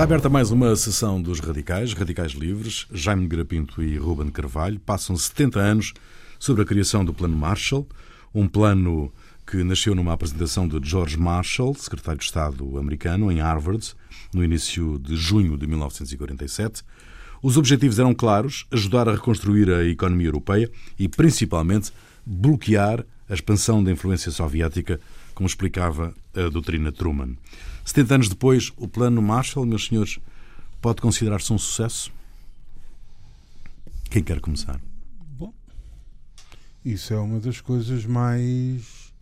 Está aberta mais uma sessão dos Radicais, Radicais Livres. Jaime Grapinto e Ruben Carvalho passam 70 anos sobre a criação do Plano Marshall, um plano que nasceu numa apresentação de George Marshall, secretário de Estado americano, em Harvard, no início de junho de 1947. Os objetivos eram claros: ajudar a reconstruir a economia europeia e, principalmente, bloquear a expansão da influência soviética, como explicava a doutrina Truman. 70 anos depois, o plano Marshall, meus senhores, pode considerar-se um sucesso? Quem quer começar? Bom, isso é uma das coisas mais,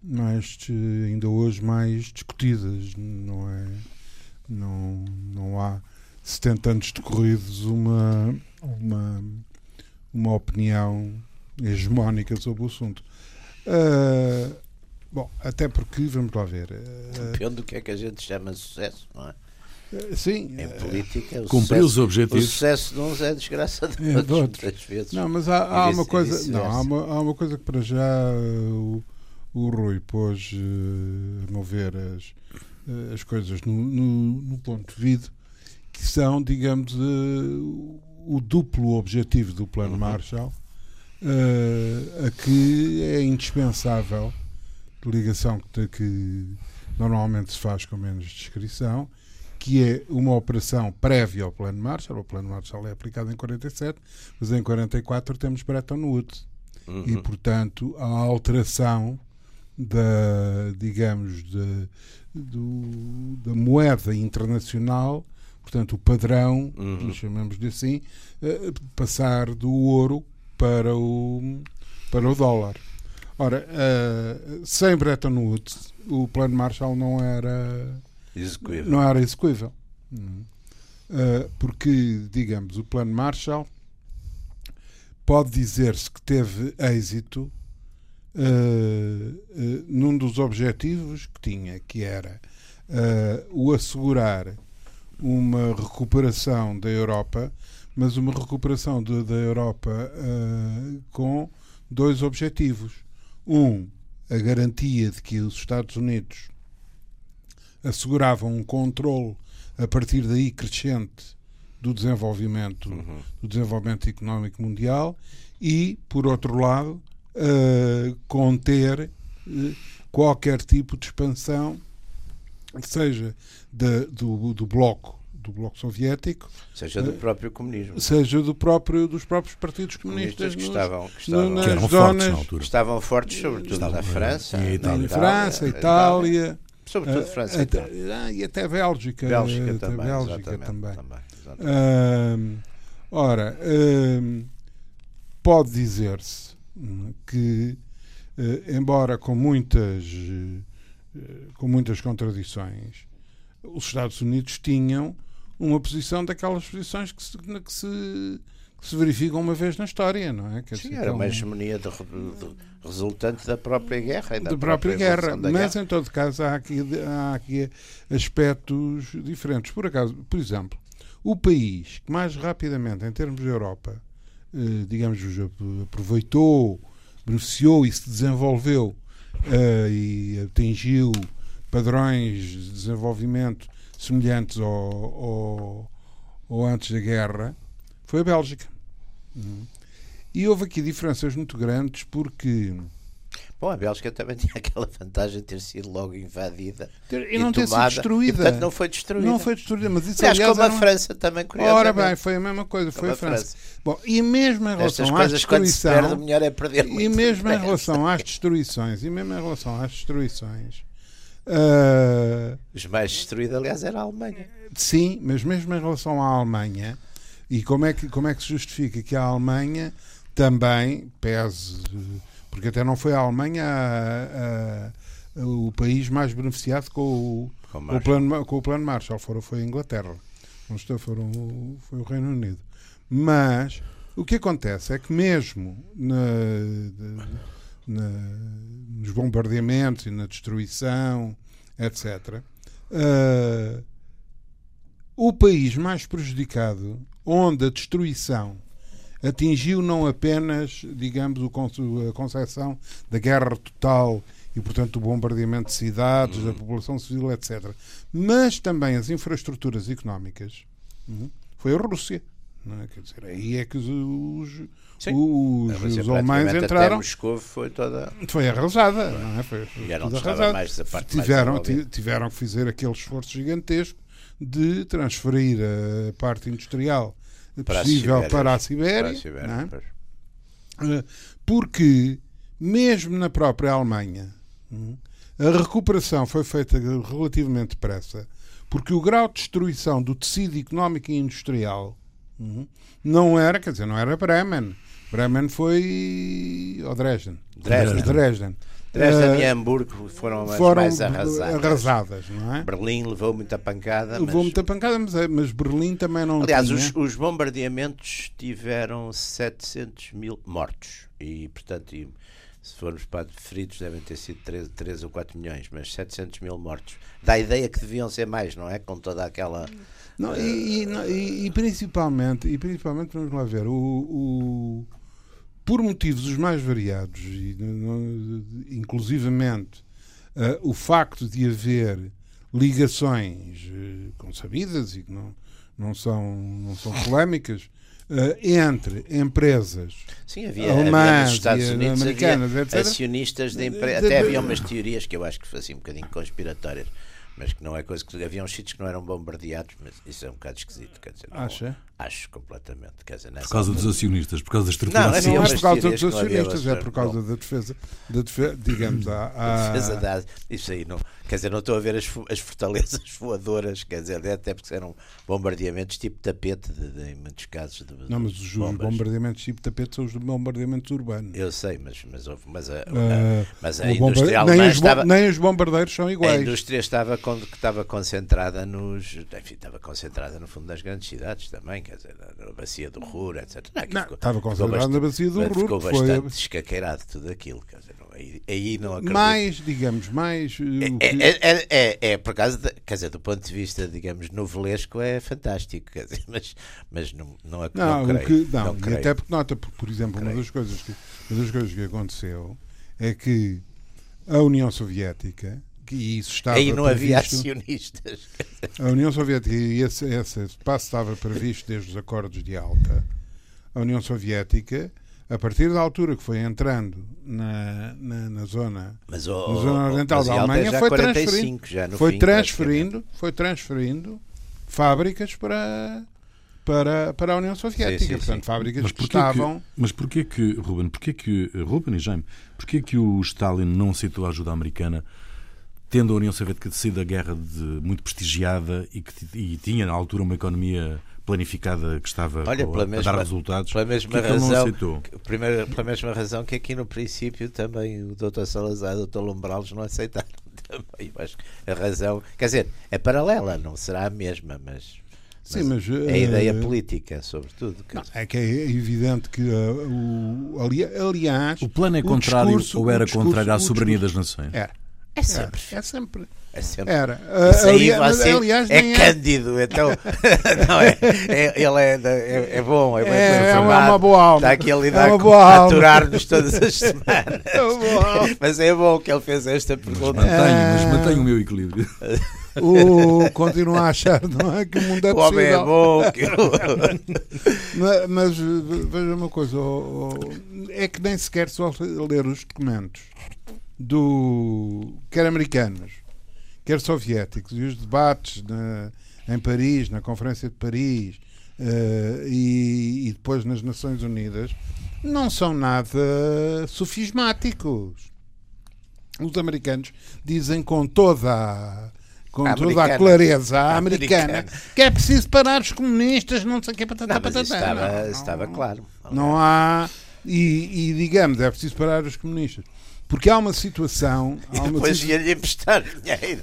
mais ainda hoje mais discutidas, não é? Não, não há 70 anos decorridos uma, uma, uma opinião hegemónica sobre o assunto. Uh, Bom, até porque, vamos lá ver. Uh, Depende do que é que a gente chama de sucesso, não é? Uh, sim. Em política, o cumprir sucesso, os objetivos. O sucesso de uns é desgraça de é, outros, muitas vezes. Não, mas há, há uma coisa. Não, há uma, há uma coisa que para já uh, o, o Rui pôs a mover as, as coisas no, no, no ponto de vida, que são, digamos, o duplo objetivo do Plano uhum. Marshall, a que é indispensável ligação que, que normalmente se faz com menos descrição, que é uma operação prévia ao Plano Marshall. O Plano Marshall é aplicado em 47, mas em 44 temos Bretton Woods. Uhum. E, portanto, a alteração da, digamos, de, do, da moeda internacional, portanto, o padrão, uhum. chamamos-lhe assim, uh, passar do ouro para o, para o dólar. Ora, uh, sem Bretton Woods, o plano Marshall não era execuível. Não era execuível. Uh, porque, digamos, o plano Marshall pode dizer-se que teve êxito uh, num dos objetivos que tinha, que era o assegurar uma recuperação da Europa, mas uma recuperação de, da Europa com dois objetivos um, a garantia de que os Estados Unidos asseguravam um controle a partir daí crescente do desenvolvimento uhum. do desenvolvimento económico mundial e por outro lado uh, conter uh, qualquer tipo de expansão seja de, do, do bloco do bloco soviético seja do próprio comunismo. seja do próprio dos próprios partidos comunistas, comunistas que, estavam, que estavam nas que eram zonas fortes na altura. estavam fortes sobretudo estavam, na França na Itália, França Itália, Itália sobretudo França até, ah, e até Bélgica Bélgica até também, Bélgica também, também. uh, ora uh, pode dizer-se que embora com muitas com muitas contradições os Estados Unidos tinham uma posição daquelas posições que se, que se, que se verificam uma vez na história, não é? Quer Sim, dizer, era uma hegemonia de, de, resultante da própria guerra. Da, da própria, própria guerra, mas guerra. em todo caso há aqui, há aqui aspectos diferentes. Por acaso, por exemplo, o país que mais rapidamente, em termos de Europa, eh, digamos, aproveitou, beneficiou e se desenvolveu eh, e atingiu padrões de desenvolvimento semelhantes ao, ao, ao antes da guerra foi a Bélgica. Uhum. E houve aqui diferenças muito grandes porque. Bom, a Bélgica também tinha aquela vantagem de ter sido logo invadida e, e não ter sido destruída. E, portanto, não foi destruída. Não foi destruída, mas isso aliás, como a França também, curiosamente. Ora bem, foi a mesma coisa, foi a França. França. Bom, e mesmo em relação Estas às coisas, destruições... perde, melhor é perder E mesmo em relação às destruições, e mesmo em relação às destruições, Uh, Os mais destruídos, aliás, era a Alemanha. Sim, mas mesmo em relação à Alemanha, e como é que, como é que se justifica que a Alemanha também pese, porque até não foi a Alemanha a, a, a, o país mais beneficiado com o, com, o plano, com o plano Marshall, foram, foi a Inglaterra, não estou, foram, foi o Reino Unido. Mas o que acontece é que mesmo na, na nos bombardeamentos e na destruição, etc. Uh, o país mais prejudicado, onde a destruição atingiu não apenas, digamos, a concepção da guerra total e, portanto, o bombardeamento de cidades, da população civil, etc. Mas também as infraestruturas económicas uhum, foi a Rússia. É? Quer dizer, aí é que os, os, os, os alemães entraram. Moscou foi toda. Foi arrasada, não é? Foi, foi arrasada. Mais tiveram, tiveram que fazer aquele esforço gigantesco de transferir a parte industrial para possível a para a Sibéria. Para a Sibéria é? Porque, mesmo na própria Alemanha, hum, a recuperação foi feita relativamente depressa, porque o grau de destruição do tecido económico e industrial Uhum. Não era, quer dizer, não era Bremen. Bremen foi. ou Dresden. Dresden. Dresden. Dresden uh, e Hamburgo foram as foram mais arrasadas. arrasadas não é? Berlim levou muita pancada. Levou mas... muita pancada, mas, é, mas Berlim também não Aliás, os, os bombardeamentos tiveram 700 mil mortos. E, portanto, e, se formos para feridos, devem ter sido 3, 3 ou 4 milhões, mas 700 mil mortos. Dá a ideia que deviam ser mais, não é? Com toda aquela. Não, e, e, e, principalmente, e principalmente, vamos lá ver, o, o, por motivos os mais variados, e, inclusivamente uh, o facto de haver ligações uh, consabidas e que não, não, são, não são polémicas Uh, entre empresas Sim, havia, alemãs havia Estados Unidos etc. acionistas de empresas. Até havia umas teorias que eu acho que faziam um bocadinho conspiratórias mas que não é coisa que havia uns sítios que não eram bombardeados, mas isso é um bocado esquisito, quer dizer, não, Acha? acho completamente, quer dizer, por causa dos acionistas, por causa da estrutura não, não é por causa dos acionistas, é por causa da defesa, da defesa digamos, a, a... defesa da, isso aí não, quer dizer, não estou a ver as, as fortalezas voadoras, quer dizer, até porque eram bombardeamentos tipo tapete, de, de, em muitos casos. De, não, mas os bombardeamentos tipo tapete são os bombardeamentos urbanos. Eu sei, mas, mas, mas, a, uh, mas a indústria nem os, estava, nem os bombardeiros são iguais. A indústria estava, estava concentrada nos, enfim, estava concentrada no fundo das grandes cidades também, quer dizer, na, bacia do Ruhr, etc. Não, não, ficou, estava concentrada na bacia do Ruhr. Ficou bastante foi... escaqueirado tudo aquilo, quer dizer, aí, aí não acredito. Mais, digamos, mais. É, é, é, é, é, por causa, quer dizer, do ponto de vista, digamos, novelesco, é fantástico, quer dizer, mas, mas não, não, não, não, creio, que, não, não até porque nota, por, exemplo, uma das, coisas que, uma das coisas que aconteceu é que a União Soviética que isso estava Aí não havia acionistas. A União Soviética, e esse, esse passo estava previsto desde os acordos de Alta. A União Soviética a partir da altura que foi entrando na, na, na zona, mas, oh, na zona oriental da Alemanha, foi 45, transferindo, já no foi, fim, transferindo foi transferindo fábricas para, para, para a União Soviética. Sim, sim, Portanto, sim. fábricas mas que estavam. Que, mas porquê que, Ruben, porquê que, Ruben e Jaime, porquê que o Stalin não aceitou a ajuda americana? Tendo a União Soviética sido a guerra de, muito prestigiada e que e tinha na altura uma economia planificada que estava Olha, a, mesma, dar resultados. Pela mesma que razão, que, primeiro, pela mesma razão que aqui no princípio também o Dr. Salazar e o Dr. Lombrales não aceitaram. Também, acho que a razão, quer dizer, é paralela, não será a mesma, mas Sim, mas, mas a ideia uh, política, sobretudo. Não, é que é evidente que uh, o, aliás. O plano é contrário discurso, ou era discurso, contrário à soberania das nações? Era. É sempre. É, é sempre. É sempre. Era. Uh, ali, você aliás, é cândido, então. não, é, é, ele é, é, é bom, é bem é, é uma boa alma. Está aqui a lidar é com a aturar-nos todas as semanas. É mas é bom que ele fez esta pergunta. Mas mantenho, mas mantenho o meu equilíbrio. o, continua a achar não é, que o mundo é o possível. homem é bom. Que... mas, mas veja uma coisa: é que nem sequer só ler os documentos do quer americanos, quer soviéticos, e os debates na, em Paris, na Conferência de Paris uh, e, e, depois nas Nações Unidas, não são nada sofismáticos. Os americanos dizem com toda a, com a toda a clareza a americana, americana, que é preciso parar os comunistas, não sei o que, patata, não, patata. Estava, não, estava claro. Não há. E, e digamos, é preciso parar os comunistas. Porque há uma situação. Há uma depois situ... ia-lhe emprestar dinheiro.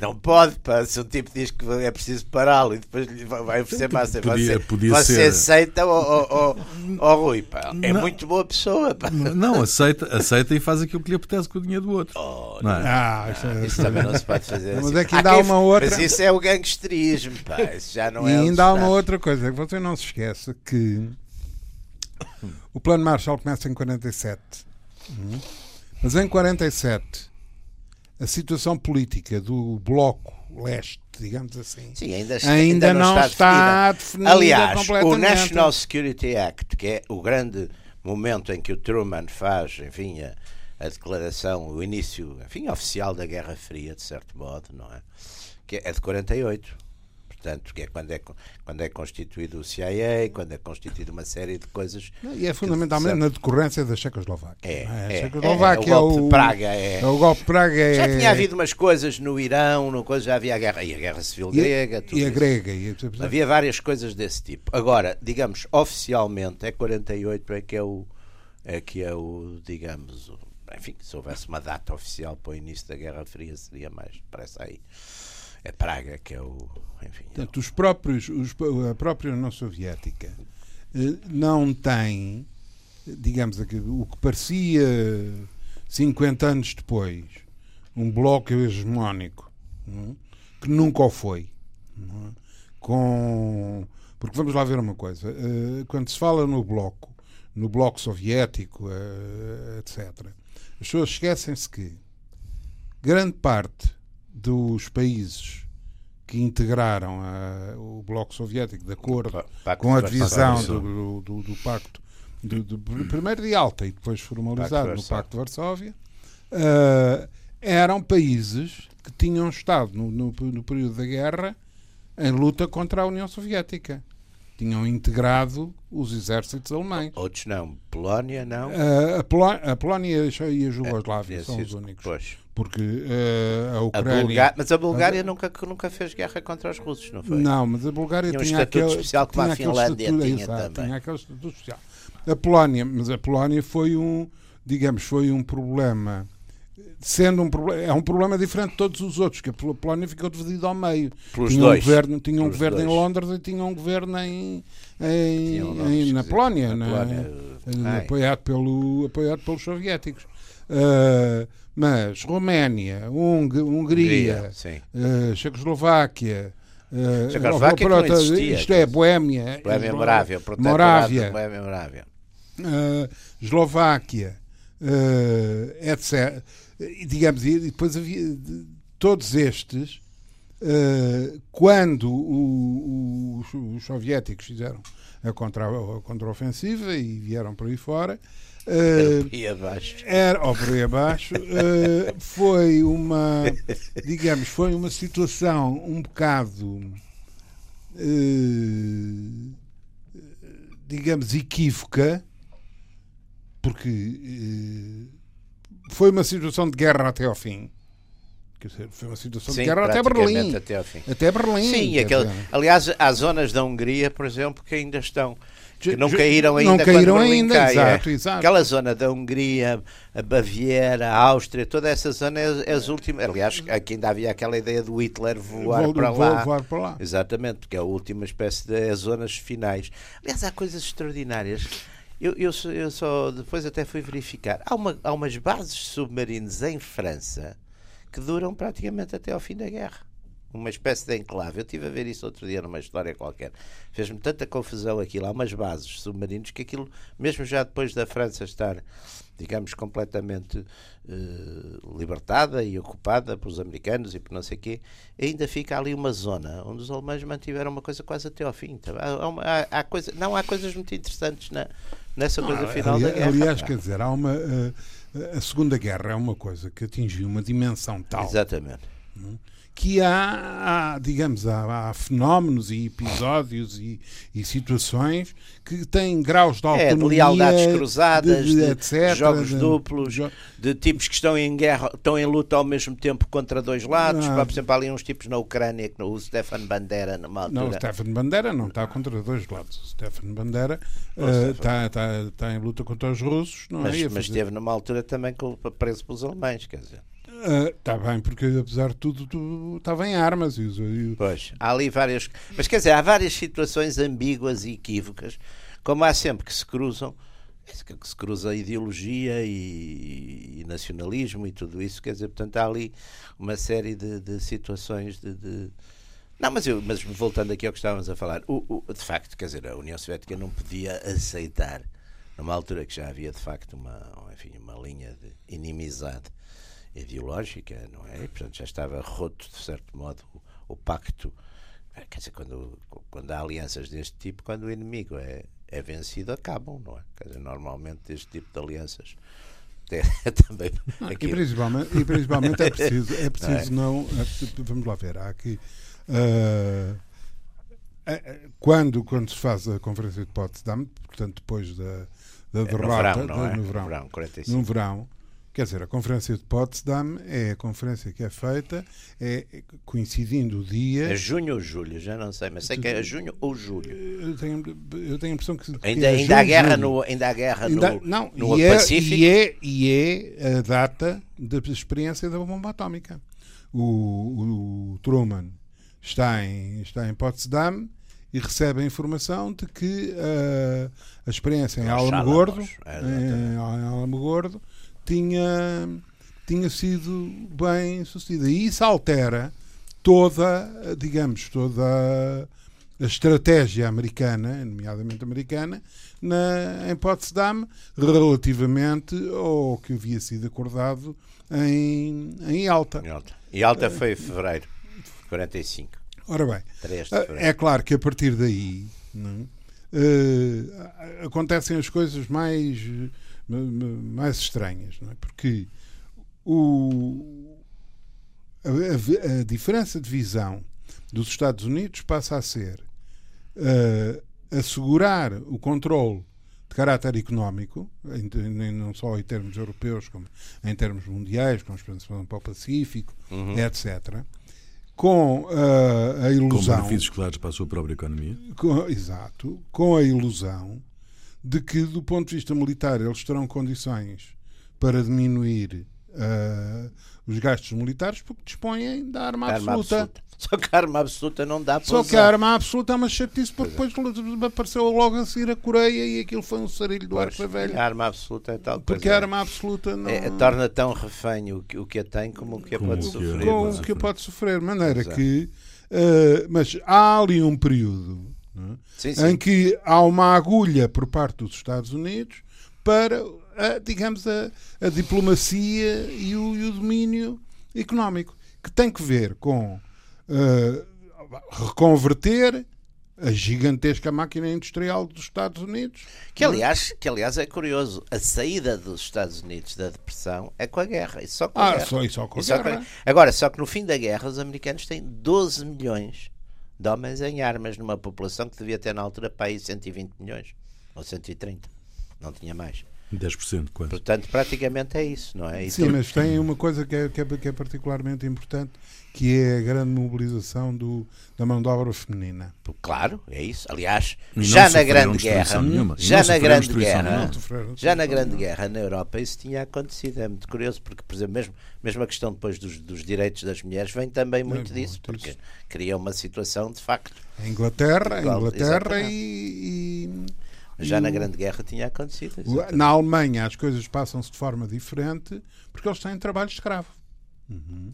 Não pode, pá. Se um tipo diz que é preciso pará-lo e depois lhe vai oferecer massa, podia, você, podia você ser... aceita ou, Rui, pá. É não, muito boa pessoa, pá. Não, aceita, aceita e faz aquilo que lhe apetece com o dinheiro do outro. Oh, não, é? ah, isso, é, isso também não se pode fazer. Mas assim. é que ainda há, há uma outra. Mas isso é o gangsterismo, pá. Isso já não e é. E ainda há uma outra coisa, que você não se esquece que o Plano Marshall começa em 47 Uhum. Mas em 47, a situação política do Bloco Leste, digamos assim, Sim, ainda, ainda, ainda não, não, está, definida. Aliás, o National Security Act, que é o grande momento em que o Truman faz, enfim, a, a declaração, o início, enfim, oficial da Guerra Fria, de certo modo, não é? Que é de 48 portanto, que é quando é, quando é constituído o CIA, quando é constituída uma série de coisas. E é fundamentalmente na decorrência da Checoslováquia. É, é, é, Checoslováquia é, é, o golpe de Praga. É, o golpe de Praga é, já tinha havido umas coisas no Irão, no coisa, já havia a guerra, e a guerra civil e, grega. e a isso. grega. E, havia várias coisas desse tipo. Agora, digamos, oficialmente, é 48 é que é o, é que é o digamos, o, enfim, se houvesse uma data oficial para o início da Guerra Fria, seria mais, parece aí. É Praga, que é o. Enfim, Portanto, os próprios, os, a própria União Soviética eh, não tem, digamos, o que parecia 50 anos depois, um bloco hegemónico, é? que nunca o foi. É? Com, porque vamos lá ver uma coisa: eh, quando se fala no bloco, no bloco soviético, eh, etc., as pessoas esquecem-se que grande parte dos países que integraram a, o Bloco Soviético de acordo com a divisão do, do, do Pacto, do, do, primeiro de Alta e depois formalizado Pacto no Pacto de Varsóvia, uh, eram países que tinham estado no, no, no período da guerra em luta contra a União Soviética tinham integrado os exércitos alemães. Outros não. Polónia não. Uh, a, Poló a, Polónia e a Jugoslávia é, são os únicos. Pois. Porque uh, a Ucrânia. A mas a Bulgária nunca, nunca fez guerra contra os russos, não foi? Não, mas a Bulgária tinha, tinha um aquele. especial como a Finlândia estatuto, tinha exato, também. Tinha aquele estatuto especial. A Polónia, mas a Polónia foi um, digamos, foi um problema sendo um problema, é um problema diferente de todos os outros, que a Polónia ficou dividida ao meio. Pelos tinha dois. um governo, tinha um governo dois. em Londres e tinha um governo em, em, em na Polónia, na Polónia. Na, apoiado, pelo, apoiado pelos soviéticos. Uh, mas Roménia, Hung Hungria, Hungria uh, Checoslováquia, Uh, Checoslováquia não existia, isto é Boémia, Boémia Morávia, Morávia, Boémia Morávia. Uh, Eslováquia, etc digamos, e depois havia todos estes, uh, quando o, o, os soviéticos fizeram a, contra, a contraofensiva e vieram por aí fora. Uh, por aí abaixo. Era, ou por aí abaixo, uh, foi uma, digamos, foi uma situação um bocado, uh, digamos, equívoca, porque foi uma situação de guerra até ao fim. Quer dizer, foi uma situação Sim, de guerra até Berlim. Até, ao fim. até Berlim. Sim, aquele, aliás, há zonas da Hungria, por exemplo, que ainda estão. Que não caíram ainda. Não caíram ainda, cai, exato, é. exato. Aquela zona da Hungria, a Baviera, a Áustria, toda essa zona é, é as últimas. Aliás, aqui ainda havia aquela ideia do Hitler voar Vou, para lá. Voar para lá. Exatamente, porque é a última espécie de é zonas finais. Aliás, há coisas extraordinárias. Eu, eu, eu, só depois até fui verificar. Há, uma, há umas bases submarinas em França que duram praticamente até ao fim da guerra. Uma espécie de enclave. Eu estive a ver isso outro dia numa história qualquer. Fez-me tanta confusão aquilo. Há umas bases submarinas que aquilo, mesmo já depois da França estar, digamos, completamente uh, libertada e ocupada pelos americanos e por não sei o quê, ainda fica ali uma zona onde os alemães mantiveram uma coisa quase até ao fim. Há, uma, há, há coisa, não há coisas muito interessantes na, nessa coisa final aliás, da guerra. Aliás, quer dizer, há uma, uh, a Segunda Guerra é uma coisa que atingiu uma dimensão tal. Exatamente. Não? Que há, há digamos, há, há, fenómenos e episódios e, e, situações que têm graus de autonomia, é, de lealdades cruzadas, de, de, de, etc, jogos duplos, jo... de tipos que estão em guerra, estão em luta ao mesmo tempo contra dois lados. Não. Por exemplo, há ali uns tipos na Ucrânia, que o Stefan Bandera, numa altura. Não, o Stefan Bandera não está contra dois lados. O Stefan Bandera uh, está, está, está em luta contra os russos, não mas, é? Mas esteve numa altura também preso pelos alemães, quer dizer. Está uh, bem, porque apesar de tudo, tu, estava em armas. E, e... Pois, há ali várias. Mas quer dizer, há várias situações ambíguas e equívocas, como há sempre que se cruzam, que se cruza ideologia e, e, nacionalismo e tudo isso. Quer dizer, portanto, há ali uma série de, de situações de, de. Não, mas, eu, mas voltando aqui ao que estávamos a falar, o, o, de facto, quer dizer, a União Soviética não podia aceitar numa altura que já havia de facto uma, enfim, uma linha de inimizade ideológica, não é? E, portanto, já estava roto, de certo modo, o, o pacto. Eh, quer dizer, quando, quando há alianças deste tipo, quando o inimigo é, é vencido, acabam, não é? Quer dizer, normalmente este tipo de alianças é também e, principalmente, e principalmente é preciso, é preciso não, é? não é vamos lá ver, há aqui uh, quando, quando se faz a conferência de Potsdam, portanto depois da, da derrota no verão, é? verão, no verão, no verão Quer dizer, a Conferência de Potsdam é a conferência que é feita, é coincidindo o dia. É junho ou julho, já não sei, mas sei que é junho ou julho. Eu tenho, eu tenho a impressão que. Ainda, é ainda, há guerra no, ainda há guerra ainda, no, não, no e é, Pacífico. E é, e é a data da experiência da bomba atómica. O, o Truman está em, está em Potsdam e recebe a informação de que uh, a experiência em Alamogordo, é, em, em Alamogordo tinha, tinha sido bem sucedida. E isso altera toda, digamos, toda a estratégia americana, nomeadamente americana, na, em Potsdam, relativamente ao que havia sido acordado em, em Alta. Em Alta. E Alta foi em fevereiro de 45. Ora bem, é claro que a partir daí não, uh, acontecem as coisas mais mais estranhas, não é? Porque o, a, a, diferença de visão dos Estados Unidos passa a ser uh, assegurar o controle de caráter económico, em, não só em termos europeus, como em termos mundiais, com expansão para o Pacífico, uhum. etc., com uh, a ilusão. Com benefícios claros para a sua própria economia. Com, exato, com a ilusão de que, do ponto de vista militar, eles terão condições para diminuir uh, os gastos militares porque dispõem da arma, arma absoluta. absoluta. Só que a arma absoluta não dá para Só usar. que a arma absoluta é uma chatice porque depois apareceu logo a seguir a Coreia e aquilo foi um sarilho do arco velho. A arma absoluta é tal Porque a arma absoluta não... É, torna tão refém o que, o que a tem como o que a como pode sofrer. Como o que a pode sofrer. De maneira Exato. que... Uh, mas há ali um período é? sim, sim. em que há uma agulha por parte dos Estados Unidos para, a, digamos, a, a diplomacia e o, e o, domínio económico, que tem que ver com uh, reconverter a gigantesca máquina industrial dos Estados Unidos. Que aliás, que aliás é curioso, a saída dos Estados Unidos da depressão é com a guerra, e só com a ah, guerra. Só, e só com a guerra. Com a... Agora, só que no fim da guerra os americanos têm 12 milhões de homens em armas numa população que devia ter na altura para aí 120 milhões ou 130. Não tinha mais. 10% quase. Portanto, praticamente é isso, não é? E Sim, mas tem uma coisa que é, que é, que é particularmente importante, que é a grande mobilização do, da mão de obra feminina. Claro, é isso. Aliás, já na Grande Guerra, já na Grande Guerra, já na Grande Guerra na Europa isso tinha acontecido. É muito curioso porque, por exemplo, mesmo, mesmo a questão depois dos, dos direitos das mulheres vem também muito é, disso, porque isso. cria uma situação de facto. A Inglaterra, a Inglaterra e, e já na Grande Guerra tinha acontecido. Exatamente. Na Alemanha as coisas passam-se de forma diferente porque eles têm trabalho escravo. Uhum.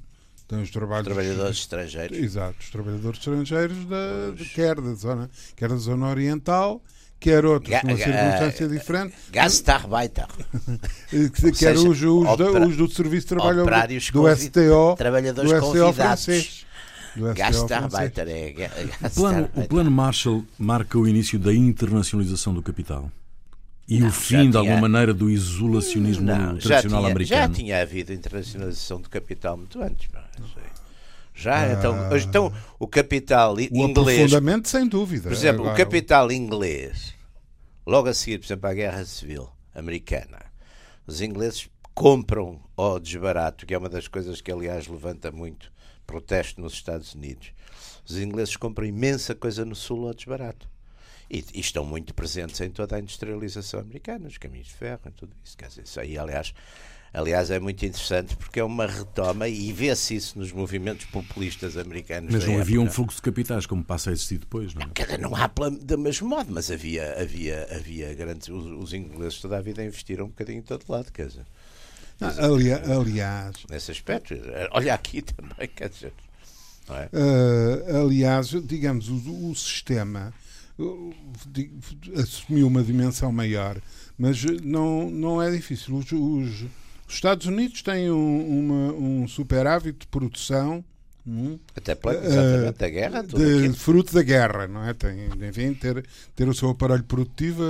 Têm os, trabalhos, os trabalhadores estrangeiros. Exato, os trabalhadores estrangeiros da, de, quer, da zona, quer da zona oriental, quer outros Ga, numa circunstância uh, diferente. Gastarbeiter. quer os, os, opera, os, do Serviço de Trabalho do STO, trabalhadores do STO francês. Gastarbeiter é. O plano, o plano Marshall marca o início da internacionalização do capital. E não, o fim, tinha... de alguma maneira, do isolacionismo não, tradicional já tinha, americano. Já tinha havido internacionalização do capital muito antes. Já, ah, então, então o capital o inglês. Profundamente, sem dúvida. Por exemplo, Agora, o capital inglês, logo a seguir, por exemplo, à Guerra Civil Americana, os ingleses compram ao desbarato, que é uma das coisas que, aliás, levanta muito protesto nos Estados Unidos. Os ingleses compram imensa coisa no Sul ao desbarato. E, e, estão muito presentes em toda a industrialização americana, os caminhos de ferro tudo isso. Quer dizer, isso aí, aliás, aliás, é muito interessante porque é uma retoma e vê-se isso nos movimentos populistas americanos. Mas não época. havia um fluxo de capitais como passa a existir depois, não é? Não, não há do mesmo modo, mas havia, havia, havia grandes. Os, os ingleses toda a vida investiram um bocadinho em todo lado, quer dizer. aliás, aliás. Nesse aspecto, olha aqui também, quer dizer. É? Uh, aliás, digamos, o, o, sistema assumiu uma dimensão maior, mas não, não é difícil. Os, os, os Estados Unidos têm um, uma, um superávit de produção. Hum, Até pela, exatamente, uh, da guerra, de, fruto da guerra, não é? Tem, enfim, ter, ter o seu aparelho produtivo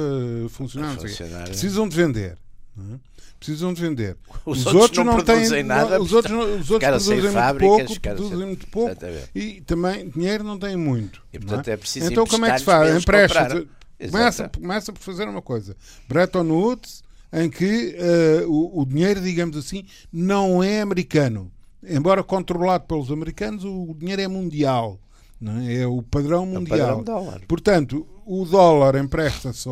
a funcionar. A funcionar Precisam de vender. Não é? precisam de vender. Os, os outros, outros, não, não têm nada. Os outros, os outros produzem muito pouco, produzem muito pouco e também dinheiro não têm muito. E, portanto, é? é preciso então como é que se faz? Empresta. Começa, começa por fazer uma coisa. Bretton Woods, em que uh, o, o dinheiro, digamos assim, não é americano. Embora controlado pelos americanos, o dinheiro é mundial. É? é o padrão mundial. É o padrão Portanto, o dólar empresta-se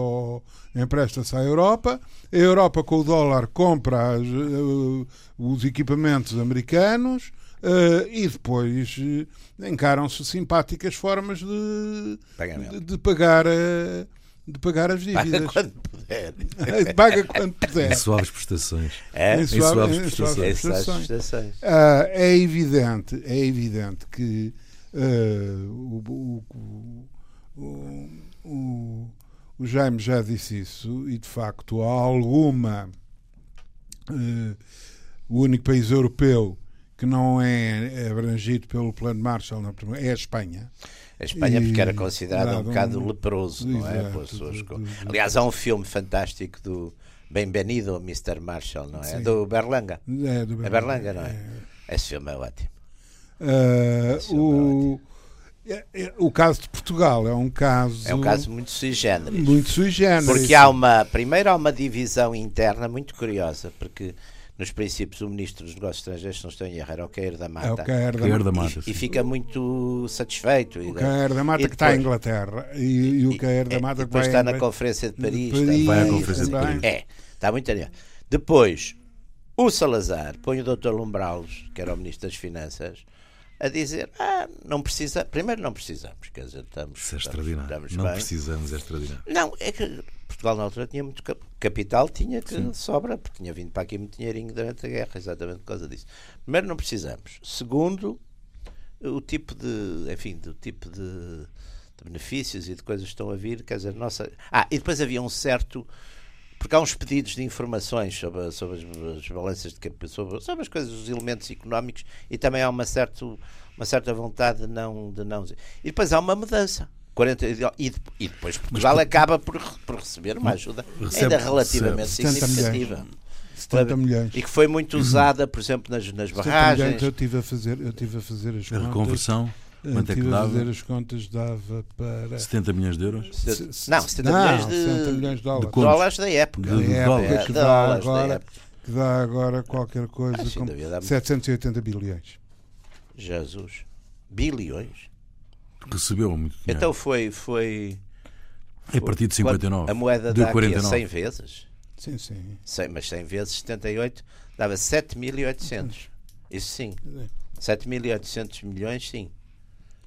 empresta à Europa, a Europa com o dólar compra as, uh, os equipamentos americanos uh, e depois encaram-se simpáticas formas de, de, de, pagar. De pagar as dívidas. Paga quando puder. Paga quando puder. Em suaves prestações. É, em suaves, em suaves prestações. prestações. prestações. é evidente, é evidente que o, o, o, o, o Jaime já disse isso e de facto há alguma. Uh, o único país europeu que não é abrangido pelo Plano Marshall é a Espanha. A Espanha, e, porque era considerada um bocado um, leproso, não é? Suas... Aliás, há um filme fantástico do Bem-vindo, Mr. Marshall, não é? Sim. Do Berlanga. É, do Berlanga, é Berlanga não é? é? Esse filme é ótimo. Uh, o, é ótimo. É, é, o caso de Portugal é um caso. É um caso muito sui generis. Muito sui generis. Porque há uma. Primeiro há uma divisão interna muito curiosa, porque nos princípios o Ministro dos Negócios Estrangeiros, se não estou em erro, era o Cair da Mata. É o Cair da, da Mata. E, e, fica muito satisfeito. O Cair da Mata que está em Inglaterra. E, e o Cair da Mata que depois está na Conferência de Paris. De Paris vai à Conferência de Paris. É, está muito ali. Depois, o Salazar põe o Dr. Lumbralos, que era o Ministro das Finanças a dizer ah, não precisa, primeiro não precisamos, quer dizer, estamos, Isso é extraordinário. Estamos, não bem. precisamos, é extraordinário. Não, é que Portugal na altura tinha muito capital, tinha que Sim. sobra, porque tinha vindo para aqui muito dinheirinho durante a guerra, exatamente por causa disso. Primeiro não precisamos. Segundo, o tipo de, enfim, do tipo de, de benefícios e de coisas que estão a vir, quer dizer, nossa. Ah, e depois havia um certo porque há uns pedidos de informações sobre, sobre as, as balanças de capital, sobre, sobre, as coisas, os elementos económicos, e também há uma, certo, uma certa vontade de não, de não. E depois há uma mudança. 40, e, e depois Portugal Mas, acaba por, por receber uma ajuda ainda relativamente significativa. Milhões. 70 milhões. E que foi muito usada, por exemplo, nas, nas barragens. Milhões, eu estive a fazer, eu tive a fazer as a reconversão. Quanto é que dava? fazer as contas dava para 70 milhões de euros? Não, 70 não, milhões de, 70 milhões de dólares. De dólares da época. De, de, de dólares. Que, dá agora, que dá agora qualquer coisa ah, como 780 bilhões. Jesus. Bilhões? Recebeu muito dinheiro. Então foi. foi a partir de 59. A moeda de dá 49. 100 vezes? Sim, sim. 100, mas 100 vezes 78 dava 7.800. Isso sim. 7.800 milhões, sim.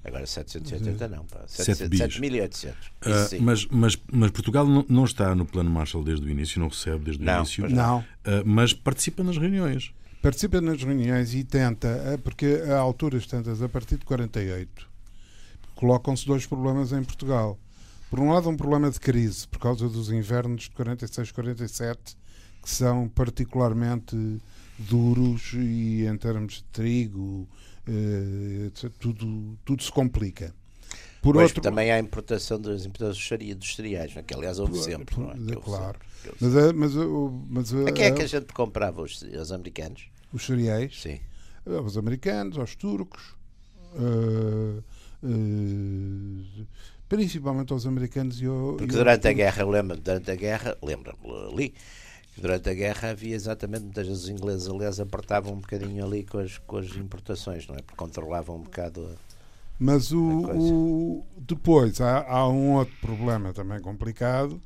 Agora 780 não, pá. 7.800. Uh, mas, mas, mas Portugal não, não, está no plano Marshall desde o início, não recebe desde o não, início. Não. Uh, mas participa nas reuniões. Participa nas reuniões e tenta, ah, porque a alturas tantas, a partir de 48, colocam-se dois problemas em Portugal. Por um lado, um problema de crise, por causa dos invernos de 46, 47, que são particularmente duros e em termos de trigo, tudo, tudo se complica. Por pois, outro... também há a importação das importações dos cereais, né? que aliás houve sempre. Não é? claro. Mas, a, mas, a, mas a, a quem é que a gente comprava? Os, os americanos? Os cereais? Sim. Aos americanos, aos turcos, uh, uh, principalmente aos americanos e ao, Porque durante a guerra, lembro durante a guerra, lembro-me ali, durante a guerra havia exatamente muitas vezes os ingleses, aliás, apertavam um bocadinho ali com as, com as importações, não é? Porque controlavam um bocado a, Mas o, o depois há, há, um outro problema também complicado,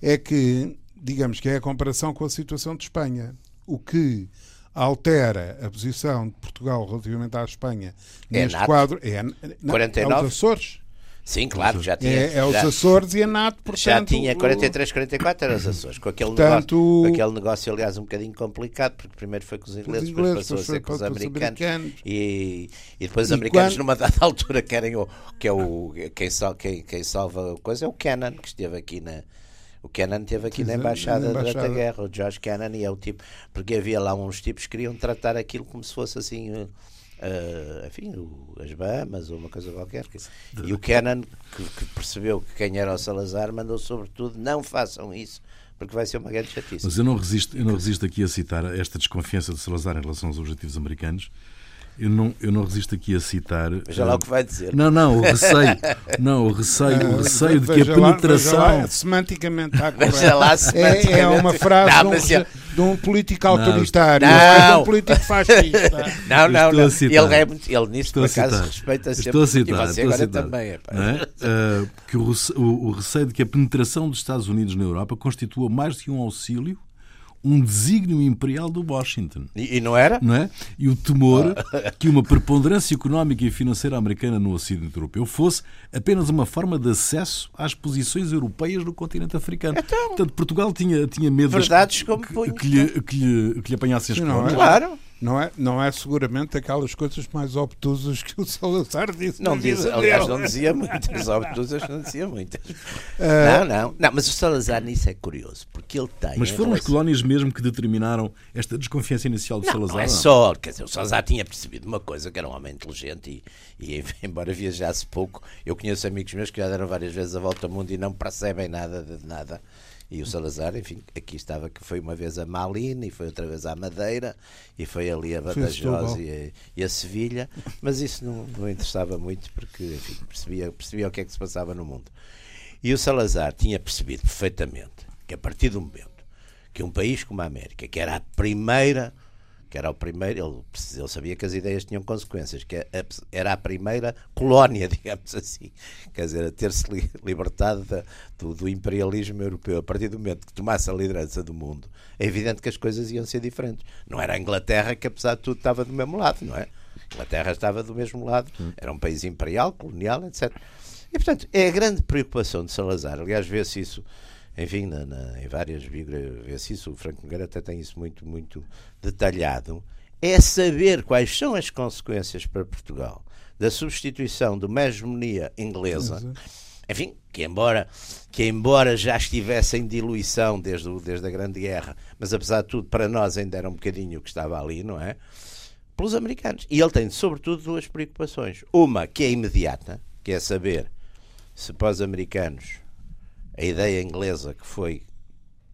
é que, digamos que é a comparação com a situação de Espanha. O que altera a posição de Portugal relativamente à Espanha é neste quadro é, na, 49? aos Açores. Sim, claro, já tinha. É, é os já, Açores e a NATO, portanto. Já tinha 43, 44 era os Açores. Com aquele, portanto, negócio, aquele negócio, aliás, um bocadinho complicado, porque primeiro foi com os ingleses, depois passou a ser com os americanos. americanos. E, e depois os americanos, quando... numa dada altura, querem o. que é o. quem, sal, quem, quem salva a coisa é o Kennan, que esteve aqui na. O Kennan esteve aqui na embaixada, na embaixada, durante a guerra, o George Kennan, e é o tipo. Porque havia lá uns tipos que queriam tratar aquilo como se fosse assim uh, enfim, o, as Bahamas ou uma coisa qualquer. E o Kennan, que, que, percebeu que quem era o Salazar, mandou sobretudo não façam isso. Porque vai ser uma grande chatice. Mas eu não resisto, eu não resisto aqui a citar esta desconfiança de Salazar em relação aos objetivos americanos, eu não, eu não resisto aqui a citar. Veja lá o que vai dizer. Não, não, o receio. Não, o receio, o receio de que a penetração. Lá, lá, semanticamente está correto. Lá, semanticamente. É, é uma frase não, de, um, de um político autoritário, não, de um político fascista. Não, não, não. Ele, é, ele nisso, por acaso, respeita sempre. Estou a citar. E você agora citar, também. É, é? Uh, que o, o, o receio de que a penetração dos Estados Unidos na Europa constitua mais que um auxílio um desígnio imperial do Washington. E, e, não era? Não é? E o temor que uma preponderância económica e financeira americana no Ocidente Europeu fosse apenas uma forma de acesso às posições europeias no continente africano. Então, Portanto, Portugal tinha, tinha medo verdades como que, que, lhe, que, lhe, que lhe apanhassem as não, é? Claro. Não é, não é seguramente aquelas coisas mais obtusas que o Salazar disse. Não diz, aliás, não dizia muitas obtusas, não dizia muitas. Uh, não, não, não, mas o Salazar nisso é curioso, porque ele tem. Mas foram relação... as colónias mesmo que determinaram esta desconfiança inicial do não, Salazar? Não é só, quer dizer, o Salazar tinha percebido uma coisa, que era um homem inteligente e, e embora viajasse pouco, eu conheço amigos meus que já deram várias vezes a volta ao mundo e não percebem nada de nada. E o Salazar, enfim, aqui estava que foi uma vez a Malina e foi outra vez à Madeira e foi ali a Badajoz e a, e a Sevilha, mas isso não, não interessava muito porque enfim, percebia, percebia o que é que se passava no mundo. E o Salazar tinha percebido perfeitamente que a partir do momento que um país como a América, que era a primeira que era o primeiro, ele, ele, sabia que as ideias tinham consequências, que era a primeira colónia, digamos assim, quer dizer, a ter-se libertado da, do, do, imperialismo europeu. A partir do momento que tomasse a liderança do mundo, é evidente que as coisas iam ser diferentes. Não era a Inglaterra que, apesar de tudo, estava do mesmo lado, não é? A Inglaterra estava do mesmo lado, era um país imperial, colonial, etc. E, portanto, é a grande preocupação de Salazar. Aliás, vê-se isso enfim, na, na, em várias biografias, isso, o Franco Nogueira até tem isso muito, muito detalhado, é saber quais são as consequências para Portugal da substituição de uma hegemonia inglesa, enfim, que embora, que embora já estivesse em diluição desde, o, desde a Grande Guerra, mas apesar de tudo, para nós ainda era um bocadinho o que estava ali, não é? Pelos americanos. E ele tem, sobretudo, duas preocupações. Uma que é imediata, que é saber se para os americanos a ideia inglesa que foi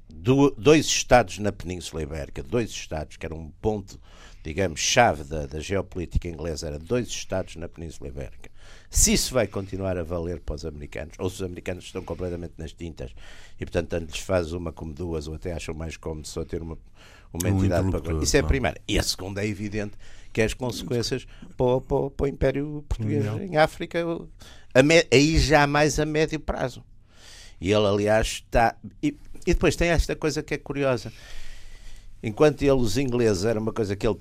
do, dois estados na Península Ibérica, dois estados que eram um ponto, digamos, chave da, da geopolítica inglesa, era dois estados na Península Ibérica. Se isso vai continuar a valer para os americanos, ou se os americanos estão completamente nas tintas e, portanto, tanto lhes faz uma como duas, ou até acham mais cómodo só ter uma, uma um entidade para. Isso é a primeira. E a segunda é evidente que é as consequências para, para, para o Império Português em África, me, aí já mais a médio prazo. E ele, aliás, está. E, e depois tem esta coisa que é curiosa. Enquanto ele, os ingleses, era uma coisa que ele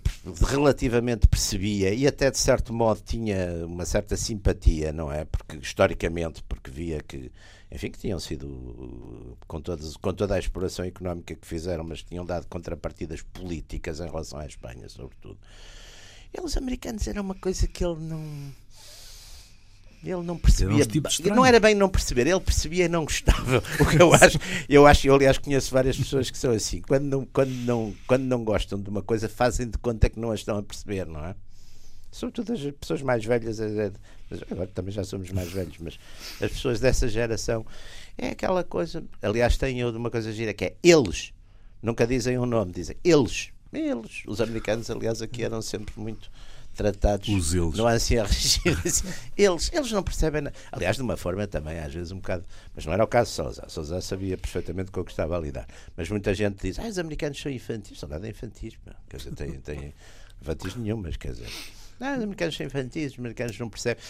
relativamente percebia e até de certo modo tinha uma certa simpatia, não é? Porque historicamente, porque via que, enfim, que tinham sido com, todas, com toda a exploração económica que fizeram, mas tinham dado contrapartidas políticas em relação à Espanha, sobretudo. E os americanos era uma coisa que ele não ele não percebia. Não era bem não perceber, ele percebia e não gostava. O que eu acho, eu acho, eu aliás conheço várias pessoas que são assim. Quando não, quando não, quando não gostam de uma coisa, fazem de conta que não a estão a perceber, não é? Sobretudo as pessoas mais velhas, agora também já somos mais velhos, mas as pessoas dessa geração é aquela coisa. Aliás, tem uma coisa gira que é eles. Nunca dizem um nome, dizem eles. Eles. Os americanos, aliás, aqui eram sempre muito tratados Os eles. no ancião regime. eles, eles não percebem nada. Aliás, de uma forma também, às vezes, um bocado. Mas não era o caso de Salazar. Salazar sabia perfeitamente com o que estava a lidar. Mas muita gente diz: ah, os americanos são infantis. São nada infantis. Quer dizer, têm, têm infantis nenhumas. Quer dizer, não, os americanos são infantis. Os americanos não percebem.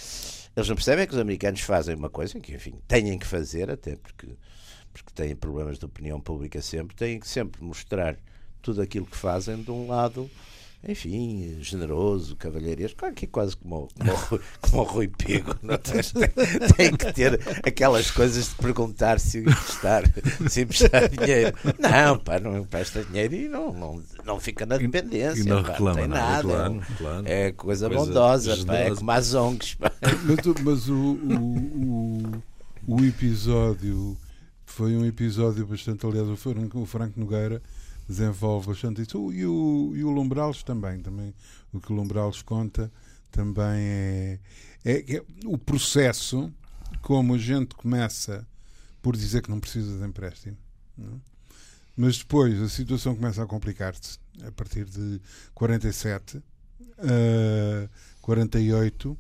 Eles não percebem que os americanos fazem uma coisa que, enfim, têm que fazer, até porque, porque têm problemas de opinião pública sempre. Têm que sempre mostrar tudo aquilo que fazem de um lado enfim, generoso, cavalheiresco, claro que é quase como, como, como o Rui Pego, não tem, tem, que ter aquelas coisas de perguntar se emprestar, se emprestar dinheiro. Não, pá, não empresta dinheiro e não, não, não fica na dependência. E não pá, reclama, não tem não, nada. claro. É coisa, coisa bondosa, pá, é como as ONGs. Pá. Mas, mas o, o, o, o episódio foi um episódio bastante, aliás, o Franco Nogueira desenvolve bastante isso. E o, e o Lombrales também, também. O que o Lombrales conta também é, é, é, o processo, como a gente começa por dizer que não precisa de empréstimo. Não? É? Mas depois a situação começa a complicar-se a partir de 47, uh, 48.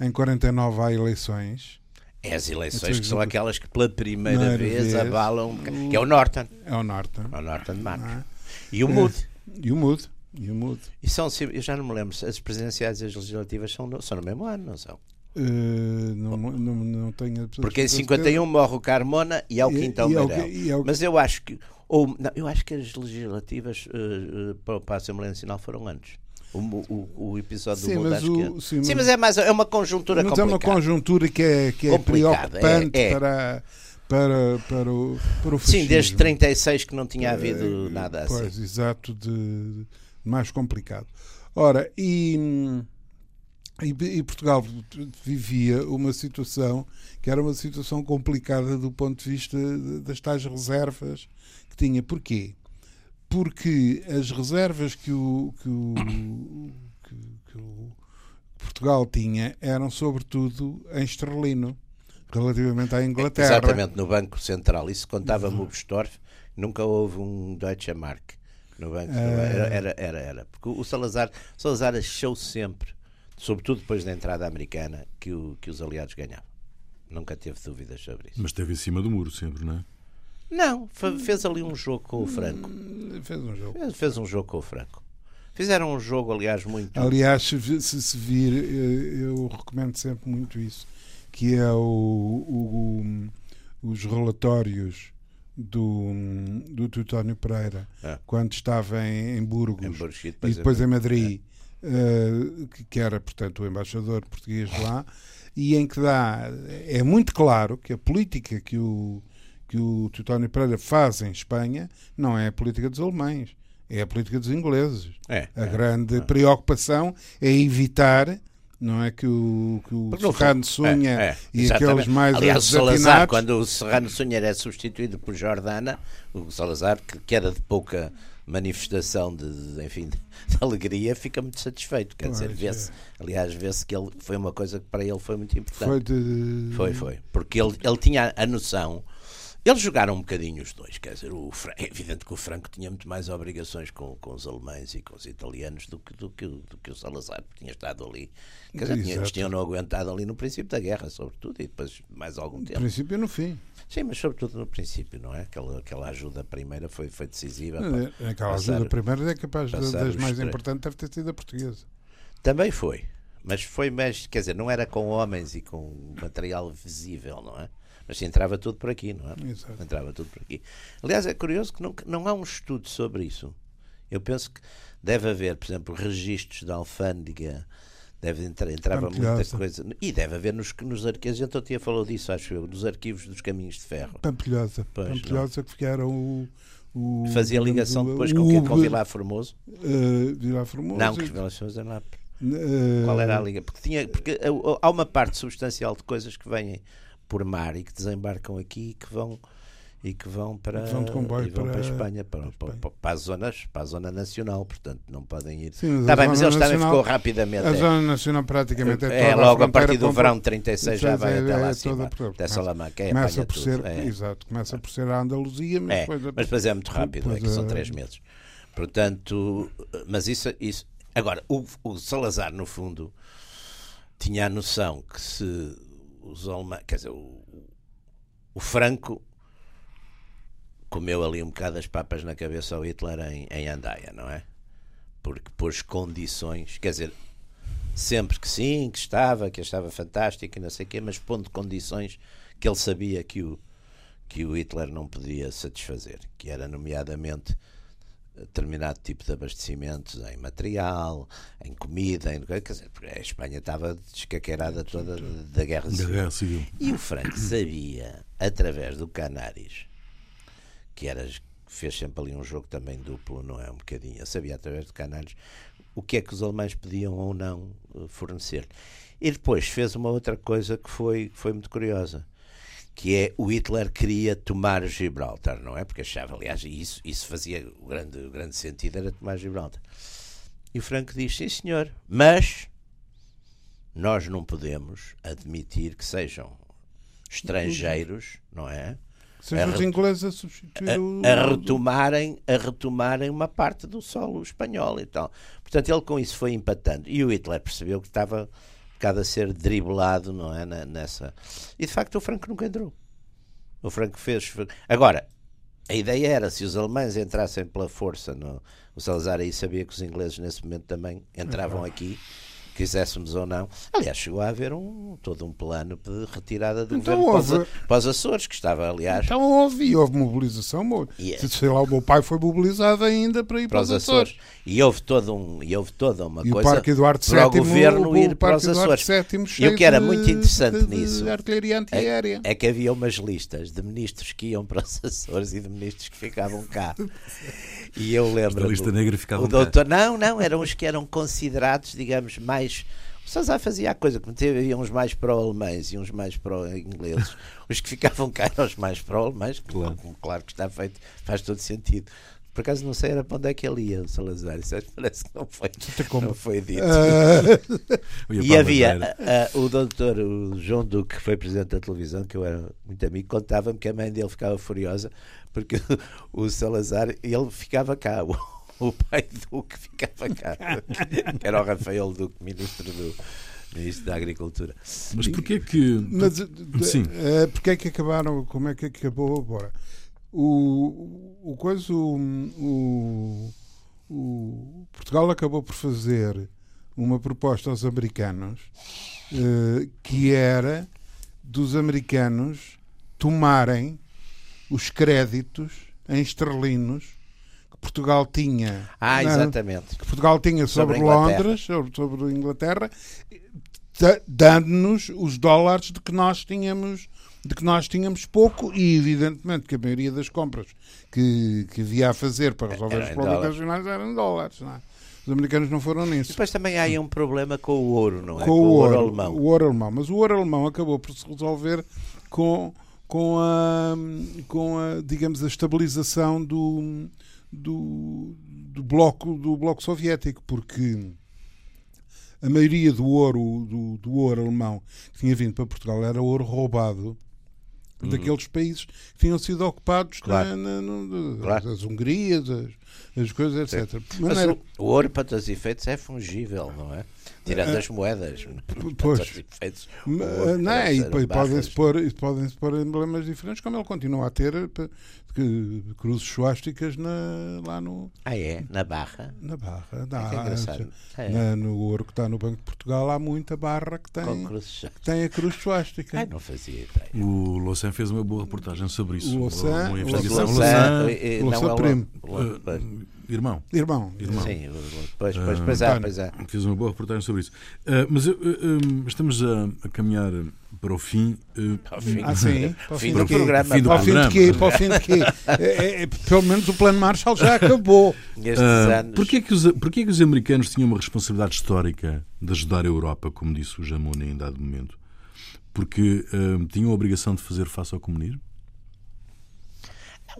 Em 49 há eleições. É as eleições que são aquelas que pela primeira, vez, vez, abalam. Que é o Norton. É o Norton. É o Norton de Marcos. E o Mood. E o Mood. E o Mood. E são, eu já não me lembro, as presidenciais e as legislativas são no, são no mesmo ano, não são? Uh, não, não, não tenho Porque em 51 morre o Carmona e é o Quintão Meirel. Mas eu acho que ou, não, eu acho que as legislativas uh, uh, para a Assembleia Nacional foram antes. O, o, o episódio sim, do mas o, que... sim, sim, mas é mais é uma conjuntura mas complicada. é uma conjuntura que é, que é preocupante é, é. para para, para, o, para o fascismo. Sim, desde 36 que não tinha havido é, nada assim. Pois, exato, de, mais complicado. Ora, e, e, e, Portugal vivia uma situação que era uma situação complicada do ponto de vista das tais reservas que tinha. Porquê? Porque as reservas que o, que o, que, que o Portugal tinha eram sobretudo em esterlino relativamente à Inglaterra. Exatamente, no Banco Central. Isso contava-me o Bestorff, nunca houve um Deutsche Mark no Banco Central. Era, era, era, era. Porque o Salazar, o Salazar achou sempre, sobretudo depois da entrada americana, que, o, que os aliados ganhavam. Nunca teve dúvidas sobre isso. Mas esteve em cima do muro sempre, não é? Não, fez ali um jogo com o Franco. Fez um jogo. Fez, fez um jogo com o Franco. Fizeram um jogo, aliás, muito. Aliás, se, se vir, eh, eu recomendo sempre muito isso que é o, o, os relatórios do, do Teutónio Pereira é. quando estava em, em Burgos, em Burgos, e depois, e depois em Madrid, é. uh, que, que, era, portanto, o embaixador português lá, e em que dá, é muito claro que a política que o, que o Teutónio Pereira faz em Espanha não é a política dos alemães, é a política dos ingleses. É, a é, grande preocupação é evitar não é que o, que o Serrano Sunha é, é, e aqueles mais Aliás, o Salazar, quando o Serrano Sunha é substituído por Jordana, o Salazar, que, que era de pouca manifestação de, de enfim, de, de, alegria, fica muito satisfeito. Quer pois dizer, vê-se, é. aliás, vê-se que ele foi uma coisa que para ele foi muito importante. Foi, de... foi, foi, porque ele, ele tinha a noção eles jogaram um bocadinho os dois, quer dizer, o, é evidente que o Franco tinha muito mais obrigações com, com os alemães e com os italianos do que, do que, do que o Salazar, que tinha estado ali. Quer dizer, tinha, eles tinham não aguentado ali no princípio da guerra, sobretudo, e depois mais algum tempo. No princípio e no fim. Sim, mas sobretudo no princípio, não é? Aquela, aquela ajuda primeira foi, foi decisiva. É, aquela passar, ajuda primeira é capaz das mais importantes, deve ter sido a portuguesa. Também foi, mas foi mais, quer dizer, não era com homens e com material visível, não é? Mas entrava tudo por aqui, não é? Exato. Entrava tudo por aqui. Aliás, é curioso que não, não há um estudo sobre isso. Eu penso que deve haver, por exemplo, registros da alfândega, deve entrar, entrava muita coisa. E deve haver nos, nos arquivos, a gente tinha falou disso, acho eu, nos arquivos dos caminhos de ferro. Pampilhosa. Pois, Pampilhosa, não? que era o. O, Fazia ligação depois com, o, com Vilar Formoso? Uh, Vilar Formoso. Não, que Vilar Formoso era lá. Uh, Qual era a liga? Porque, tinha, porque há uma parte substancial de coisas que vêm por mar e que desembarcam aqui e que vão e que vão para, vão de comboio vão para, para, a Espanha, para, para, para, para, as zonas, para a zona nacional, portanto não podem ir. Sim, Está bem, mas eles também ficou rapidamente. A é, zona nacional praticamente é, é logo a, a partir do verão de 36 já vai é, até lá é acima, até Salamanca. É, começa por ser, é. exato, começa por ser a Andaluzia, mas, é, depois, mas depois é muito rápido, é que são três meses. Portanto, mas isso, isso agora o, o Salazar no fundo tinha a noção que se os alemães, quer dizer, o, o Franco comeu ali um bocado as papas na cabeça ao Hitler em, em Andaia, não é? Porque pôs condições, quer dizer, sempre que sim, que estava, que estava fantástico e não sei o quê, mas pondo condições que ele sabia que o, que o Hitler não podia satisfazer, que era nomeadamente determinado tipo de abastecimentos em material, em comida, em, quer dizer, porque a Espanha estava descaqueirada toda da guerra civil. Da guerra civil. E o Franco sabia, através do Canaris, que era, fez sempre ali um jogo também duplo, não é? Um bocadinho, sabia através do Canaris o que é que os alemães podiam ou não eh, fornecer. E depois fez uma outra coisa que foi, que foi muito curiosa que é o Hitler queria tomar Gibraltar, não é? Porque achava, aliás, isso, isso fazia o grande, o grande sentido, era tomar Gibraltar. E o Franco diz: sim, senhor, mas nós não podemos admitir que sejam estrangeiros, não é? Sejam os ingleses a substituir a, a, retomarem, a retomarem uma parte do solo espanhol e tal. Portanto, ele com isso foi empatando. E o Hitler percebeu que estava bocado a ser driblado, não é? Nessa. E de facto o Franco nunca entrou. O Franco fez. Agora, a ideia era se os alemães entrassem pela força no. O Salazar aí sabia que os ingleses nesse momento também entravam aqui quiséssemos ou não. Aliás, chegou a haver um, todo um plano de retirada do então, governo houve... para, os, Açores, que estava, aliás. Então houve, houve mobilização. Yeah. Sei lá, o meu pai foi mobilizado ainda para ir para, para os Açores. Açores. E houve, todo um, e houve toda uma e coisa o Parque Eduardo para o governo o, ir para os Açores. E o que era muito interessante de, nisso artilharia antiaérea. É, é que havia umas listas de ministros que iam para os Açores e de ministros que ficavam cá. E eu lembro. A lista negra ficava o doutor, Não, não, eram os que eram considerados, digamos, mais Salazar fazia a coisa que havia uns mais pró-alemães e uns mais pró-ingleses. Os que ficavam cá eram os mais pró-alemães, claro. claro que está feito, faz todo sentido. Por acaso não sei era para onde é que ele ia, o Salazar. Isso parece que não foi, não foi dito. Uh... e havia uh, uh, o doutor o João Duque, que foi presidente da televisão, que eu era muito amigo, contava-me que a mãe dele ficava furiosa porque o Salazar, ele ficava cá o pai Duque ficava cá, que era o Rafael Duque, ministro do. Ministro da Agricultura. Mas porquê que. Mas, Sim. Uh, porquê é que acabaram? Como é que acabou agora? O, o coisa. O, o, o, Portugal acabou por fazer uma proposta aos americanos uh, que era dos americanos tomarem os créditos em esterlinos Portugal tinha. Ah, exatamente. Que Portugal tinha sobre, sobre Londres, sobre, sobre Inglaterra, dando-nos os dólares de que nós tínhamos de que nós tínhamos pouco e evidentemente que a maioria das compras que, que havia a fazer para resolver era os problemas nacionais eram dólares. Não é? Os americanos não foram nisso. Depois também há aí um problema com o ouro, não é? Com, com o, ouro, ouro, alemão. O ouro alemão. Mas o ouro alemão acabou por se resolver com, com, a, com a, digamos, a estabilização do, do, do, bloco, do bloco soviético, porque a maioria do ouro, do, do ouro alemão que tinha vindo para Portugal era ouro roubado uhum. daqueles países que tinham sido ocupados claro. na, na, no, claro. as Hungrias, as, as coisas, etc. Mas era... o, ouro, para todos os efeitos, é fungível, não é? Tirando as moedas. Pois. Efeitos, não, é? e podem-se pôr, podem pôr emblemas diferentes, como ele continua a ter que, cruzes suásticas na, lá no. Ah, é? Na Barra? Na Barra. Na, é na, no ouro que está no Banco de Portugal há muita barra que tem, que tem a cruz suástica. Ah, não fazia ideia. O Louçã fez uma boa reportagem sobre isso. O Louçã. Uma investigação. Louçã, Louçã Primo. Irmão. Irmão. Irmão. Sim, pois, pois, pois, é, pois é. Fiz uma boa reportagem sobre isso. Uh, mas uh, uh, estamos a, a, caminhar para o fim. Para o fim, ah, sim, para o fim, do programa. Fim do para o fim de quê? Para o fim de quê? É, é, é, pelo menos o plano Marshall já acabou. Nestes anos. Porquê que, os, porquê que os americanos tinham uma responsabilidade histórica de ajudar a Europa, como disse o Jamone em dado momento? Porque tinham a obrigação de fazer face ao comunismo?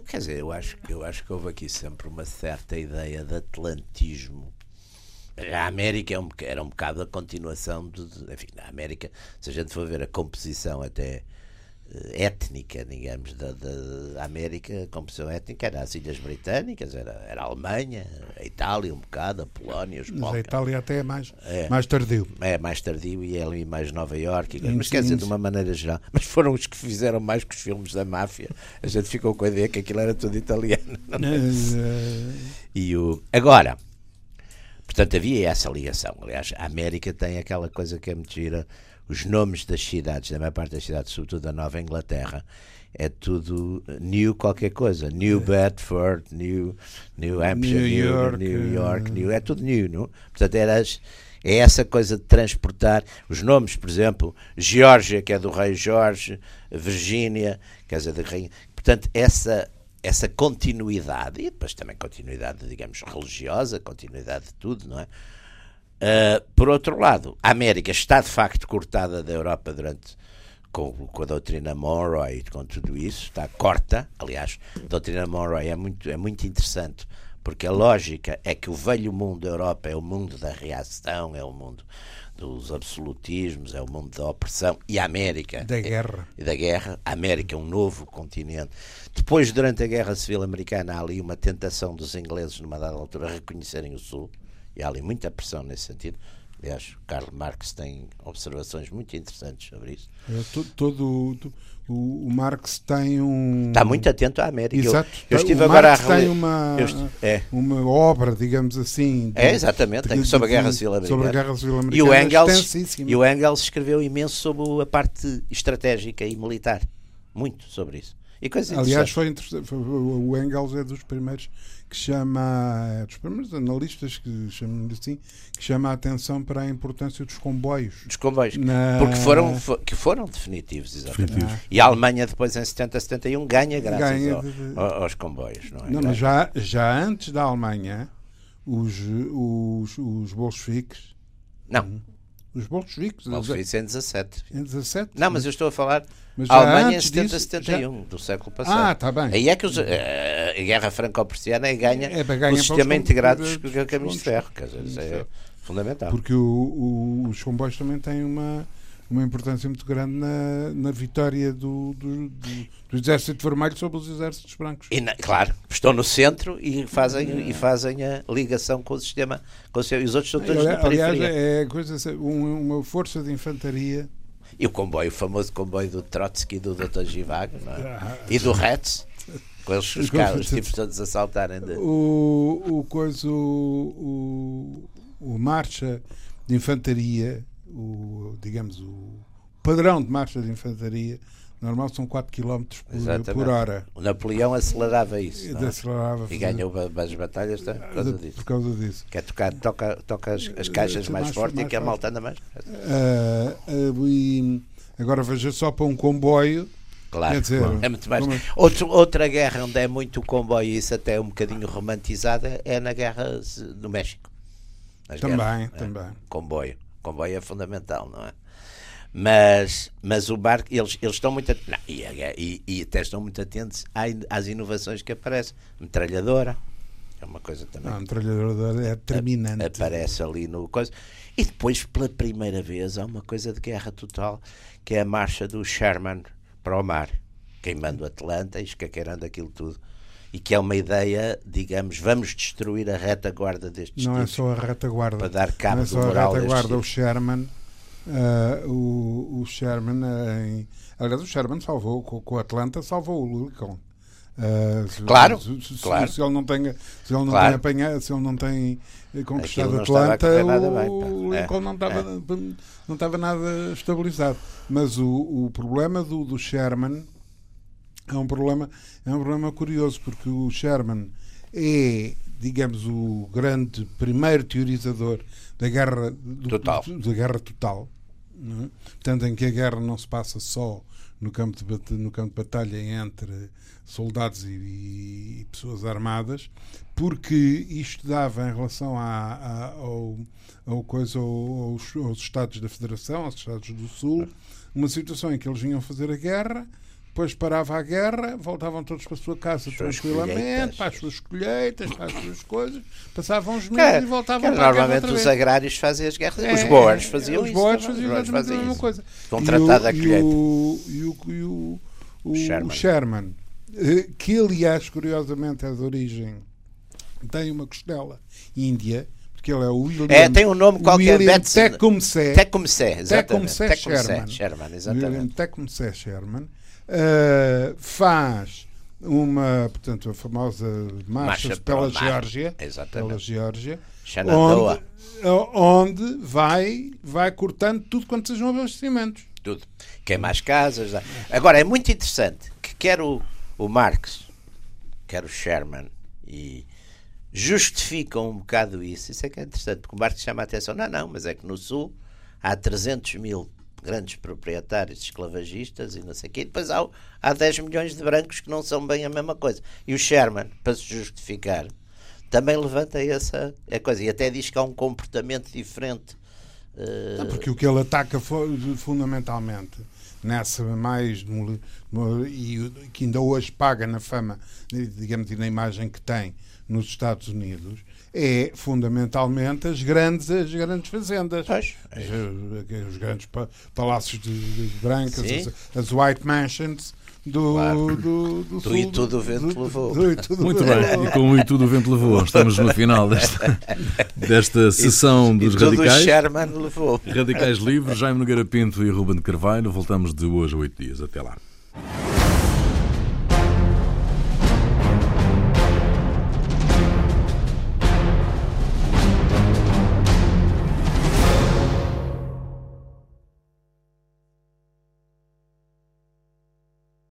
Quer dizer, eu acho, eu acho que houve aqui sempre uma certa ideia de atlantismo. A América é um, era um bocado a continuação de. Enfim, a América, se a gente for ver a composição até eh, étnica, digamos, da, da, América, a composição étnica era as Ilhas Britânicas, era, era a Alemanha, a Itália um bocado, a Polónia, os Mas a Itália até é mais, é, mais tardio. É, mais tardio e é ali mais Nova Iorque, mas quer dizer, de uma maneira geral. Mas foram os que fizeram mais que os filmes da máfia. A gente ficou com a ideia que aquilo era tudo italiano. É? e o... Agora, portanto, havia essa ligação. Aliás, a América tem aquela coisa que é muito gira os nomes das cidades, da maior parte das cidades, sobretudo da Nova Inglaterra, é tudo New qualquer coisa. New é. Bedford, New, New Hampshire, New, New York, New, York New, é tudo New, não? Portanto, eras, é essa coisa de transportar os nomes, por exemplo, Geórgia, que é do rei Jorge, Virgínia, quer dizer, da rainha. Portanto, essa essa continuidade, e depois também continuidade, digamos, religiosa, continuidade de tudo, não é? Uh, por outro lado, a América está de facto cortada da Europa durante com, com, a doutrina Monroe e com tudo isso, está corta. Aliás, a doutrina Monroe é muito, é muito interessante, porque a lógica é que o velho mundo da Europa é o mundo da reação, é o mundo dos absolutismos, é o mundo da opressão, e a América. Da guerra. É, da guerra. A América é um novo continente. Depois, durante a Guerra Civil Americana, há ali uma tentação dos ingleses, numa dada altura, reconhecerem o Sul, e há ali muita pressão nesse sentido. Aliás, Karl Marx tem observações muito interessantes sobre isso. É, todo, todo o, o, Marx tem um. Está muito atento à América. Exato. Eu, eu estive o agora Marx a tem uma, é. uma obra, digamos assim. De, é, exatamente, de, sobre, de, a Guerra Civil Americana. sobre a Guerra Civil Americana. E o, Engels, e o Engels escreveu imenso sobre a parte estratégica e militar. Muito sobre isso. E Aliás, foi interessante. O Engels é dos primeiros que chama, é dos primeiros analistas que chamam assim, que chama a atenção para a importância dos comboios. Dos comboios, Na... porque foram, que foram definitivos, exatamente. Definitivos. E a Alemanha depois em 70, 71 ganha graças ganha de... ao, aos comboios. Não, é? não mas já, já antes da Alemanha, os, os, os bolcheviques... Não. Hum, os bolcheviques. Bolcheviques em 17. Em 17? Não, mas eu estou a falar mas a Alemanha em 70, disso, 71, já... do século passado. Ah, está bem. Aí é que os, eh, a guerra franco-prussiana é ganha é, o sistema integrado dos caminhos de ferro. Quer dizer, isso é fundamental. Porque o, o, os comboios também têm uma, uma importância muito grande na, na vitória do, do, do, do, Exército Vermelho sobre os Exércitos Brancos. Na, claro, estão no centro e fazem, é. e fazem a ligação com o sistema. Com o, e os outros estão todos aliás, na periferia. Aliás, é coisa, uma força de infantaria e o comboio, o famoso comboio do Trotsky, do Dr. Givago, é? e do Retz, com os, os, carros, os tipos todos a saltarem. De... O, o, coisa, o, o, o marcha de infantaria, o, digamos, o padrão de marcha de infantaria normal são 4 km por, por, hora. O Napoleão acelerava isso. É? Acelerava, e ganhou as batalhas por causa disso. Por causa disso. Quer tocar, toca, toca as, as caixas mais, mais forte mais e que a malta anda mais. Uh, uh, e agora veja só para um comboio. Claro, dizer, é muito mais. É- Outro, outra guerra onde é muito comboio e isso até é um bocadinho romantizada é na guerra do México. As também, guerras, é? também. É? Comboio. Comboio é fundamental, não é? Mas, mas o barco, eles, eles estão muito atentos, e, e, e, até estão muito atentos às inovações que aparecem. Metralhadora, é uma coisa também. Não, a metralhadora é terminante. Aparece ali no coisa. E depois, pela primeira vez, há uma coisa de guerra total, que é a marcha do Sherman para o mar, queimando Atlanta e escaqueirando aquilo tudo e que é uma ideia, digamos, vamos destruir a retaguarda destes Não tipos, é só a retaguarda. Para dar cabo não é só do moral a retaguarda, o Sherman Uh, o, o Sherman, em, aliás, o Sherman salvou, com, com o Atlanta, salvou o Lincoln. Uh, claro, se, se, claro. Se, ele não tem, se ele não claro. tem apanhado, se ele não tem conquistado não Atlanta, o, Lincoln é, não estava é. não estava nada estabilizado. Mas o, o problema do, do Sherman é um problema é um problema curioso porque o Sherman é digamos o grande primeiro teorizador da guerra do, total. da guerra total é? Portanto, em que a guerra não se passa só no campo de, no campo de batalha entre soldados e, e pessoas armadas, porque isto dava em relação a, a, ao, ao coisa, aos, aos Estados da Federação, aos Estados do Sul, uma situação em que eles vinham fazer a guerra depois parava a guerra, voltavam todos para a sua casa tranquilamente, para as suas colheitas, para as suas coisas, passavam uns meses e voltavam para a Normalmente os agrários faziam as guerras, é, os boers faziam os isso. Os boers faziam exatamente a mesma coisa. Contratado a colheita. E o, e o, o, Sherman. o Sherman, eh, que aliás, curiosamente, é de origem, tem uma costela índia, porque ele é o William. É, tem um nome qualquer. William Tecumseh. Tecumseh, exatamente. Tecumseh Sherman. Sherman, exatamente. William Tecumseh Sherman uh, faz uma, portanto, a famosa marcha, marcha pela, Geórgia, pela Geórgia, onde, onde vai, vai cortando tudo quanto sejam abastecimentos. Tudo. Queima as casas. Agora, é muito interessante que quer o, o Marx, quer o Sherman, e justificam um bocado isso. Isso é que é interessante, porque o Marx chama a atenção. Não, não, mas é que no Sul há 300 mil grandes proprietários esclavagistas e não sei o quê. Depois há, há 10 milhões de brancos que não são bem a mesma coisa. E o Sherman, para se justificar, também levanta essa coisa. E até diz que há um comportamento diferente. Uh... Porque o que ele ataca fundamentalmente nessa mais e que ainda hoje paga na fama, digamos, e na imagem que tem nos Estados Unidos, é fundamentalmente as grandes, as grandes fazendas, pois, é os, os, grandes palácios de, de brancas, as, as, White Mansions. Do, claro. do, do, do, e tudo o vento do, levou. Muito bem, e com o e tudo o vento levou, estamos no final desta, desta sessão dos e radicais. O Sherman levou. Radicais livres, Jaime Nogueira Pinto e Ruben de Carvalho. Voltamos de hoje a oito dias. Até lá.